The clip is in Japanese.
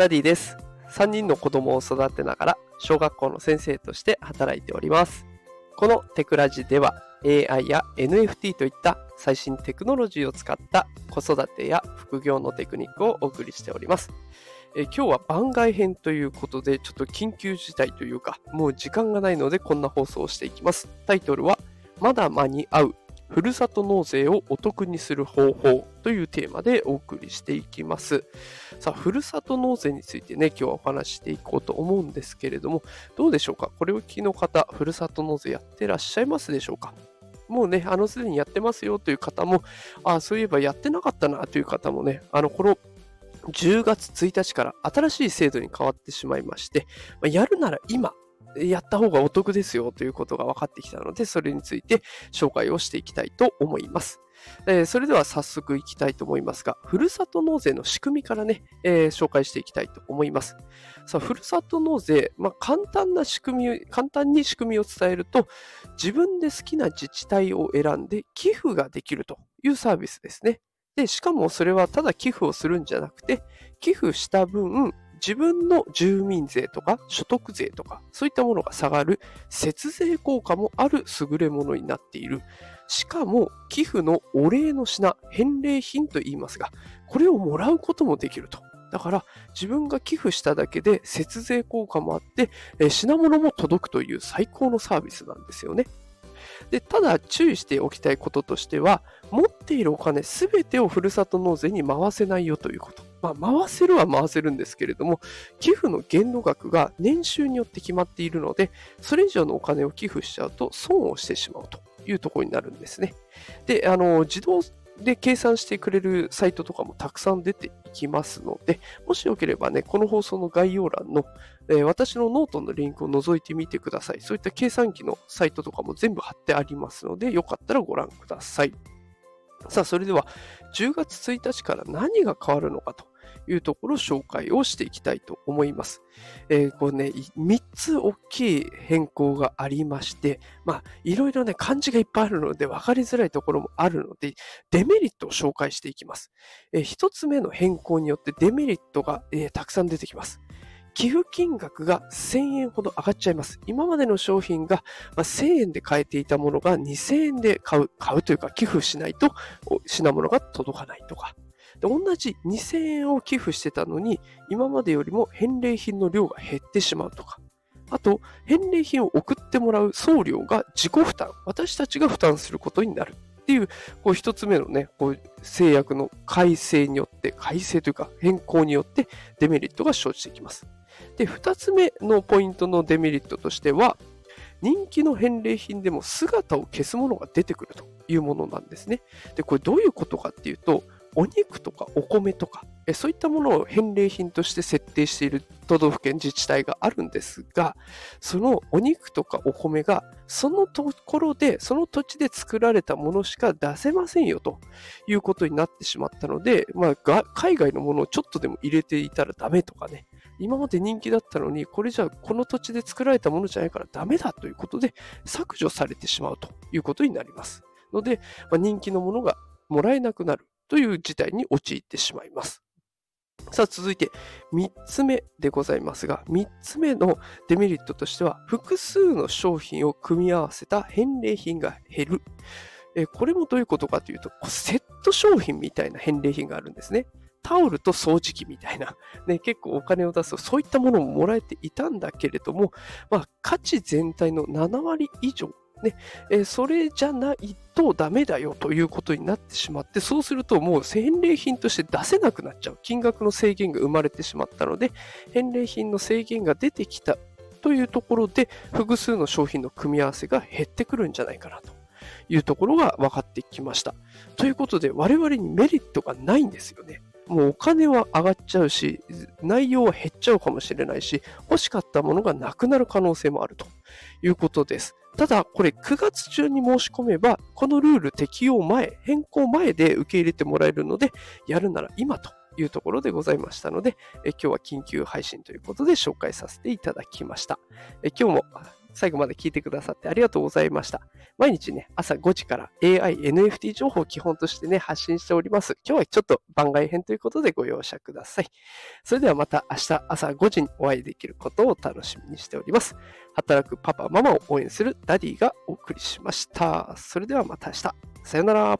ダディです。3人の子供を育てながら小学校の先生として働いております。このテクラジでは AI や NFT といった最新テクノロジーを使った子育てや副業のテクニックをお送りしております。え今日は番外編ということで、ちょっと緊急事態というか、もう時間がないのでこんな放送をしていきます。タイトルは、まだ間に合うふるさと納税をお得にする方法というテーマでお送りしていきます。さあ、ふるさと納税についてね、今日はお話していこうと思うんですけれども、どうでしょうか？これを聞きの方、ふるさと納税やってらっしゃいますでしょうか？もうね、あの、すでにやってますよという方も、あそういえばやってなかったなという方もね、あの、この10月1日から新しい制度に変わってしまいまして、まやるなら今やった方がお得ですよということが分かってきたので、それについて紹介をしていきたいと思います。えー、それでは早速いきたいと思いますが、ふるさと納税の仕組みからね、えー、紹介していきたいと思います。さあ、ふるさと納税、まあ、簡単な仕組み、簡単に仕組みを伝えると、自分で好きな自治体を選んで寄付ができるというサービスですね。で、しかもそれはただ寄付をするんじゃなくて、寄付した分、自分の住民税とか所得税とかそういったものが下がる節税効果もある優れものになっている。しかも寄付のお礼の品、返礼品と言いますが、これをもらうこともできると。だから自分が寄付しただけで節税効果もあって、品物も届くという最高のサービスなんですよね。で、ただ注意しておきたいこととしては、持っているお金すべてをふるさと納税に回せないよということ。まあ、回せるは回せるんですけれども、寄付の限度額が年収によって決まっているので、それ以上のお金を寄付しちゃうと損をしてしまうというところになるんですね。で、あの、自動で計算してくれるサイトとかもたくさん出ていきますので、もしよければね、この放送の概要欄の、えー、私のノートのリンクを覗いてみてください。そういった計算機のサイトとかも全部貼ってありますので、よかったらご覧ください。さあ、それでは10月1日から何が変わるのかというところを紹介をしていきたいと思います。えー、これね、3つ大きい変更がありまして、まあ、いろいろね、漢字がいっぱいあるので分かりづらいところもあるので、デメリットを紹介していきます。えー、1つ目の変更によってデメリットが、えー、たくさん出てきます。寄付金額が1000円ほど上がっちゃいます。今までの商品が1000円で買えていたものが2000円で買う、買うというか寄付しないと品物が届かないとか、で同じ2000円を寄付してたのに、今までよりも返礼品の量が減ってしまうとか、あと、返礼品を送ってもらう送料が自己負担、私たちが負担することになるっていう、こう一つ目のね、こう制約の改正によって、改正というか変更によってデメリットが生じてきます。で、二つ目のポイントのデメリットとしては、人気の返礼品でも姿を消すものが出てくるというものなんですね。で、これどういうことかっていうと、お肉とかお米とか、そういったものを返礼品として設定している都道府県自治体があるんですが、そのお肉とかお米がそのところで、その土地で作られたものしか出せませんよということになってしまったので、まあ、海外のものをちょっとでも入れていたらダメとかね、今まで人気だったのに、これじゃこの土地で作られたものじゃないからダメだということで削除されてしまうということになります。ので、まあ、人気のものがもらえなくなるという事態に陥ってしまいます。さあ続いて3つ目でございますが、3つ目のデメリットとしては、複数の商品を組み合わせた返礼品が減る。えこれもどういうことかというと、セット商品みたいな返礼品があるんですね。タオルと掃除機みたいな、ね、結構お金を出すと、そういったものももらえていたんだけれども、まあ、価値全体の7割以上ね、えそれじゃないとダメだよということになってしまって、そうするともう返礼品として出せなくなっちゃう。金額の制限が生まれてしまったので、返礼品の制限が出てきたというところで、複数の商品の組み合わせが減ってくるんじゃないかなというところが分かってきました。ということで、我々にメリットがないんですよね。もうお金は上がっちゃうし、内容は減っちゃうかもしれないし、欲しかったものがなくなる可能性もあるということです。ただ、これ9月中に申し込めば、このルール適用前、変更前で受け入れてもらえるので、やるなら今というところでございましたので、え今日は緊急配信ということで紹介させていただきました。え今日も最後まで聞いてくださってありがとうございました。毎日ね、朝5時から AI、NFT 情報を基本としてね、発信しております。今日はちょっと番外編ということでご容赦ください。それではまた明日朝5時にお会いできることを楽しみにしております。働くパパ、ママを応援するダディがお送りしました。それではまた明日。さよなら。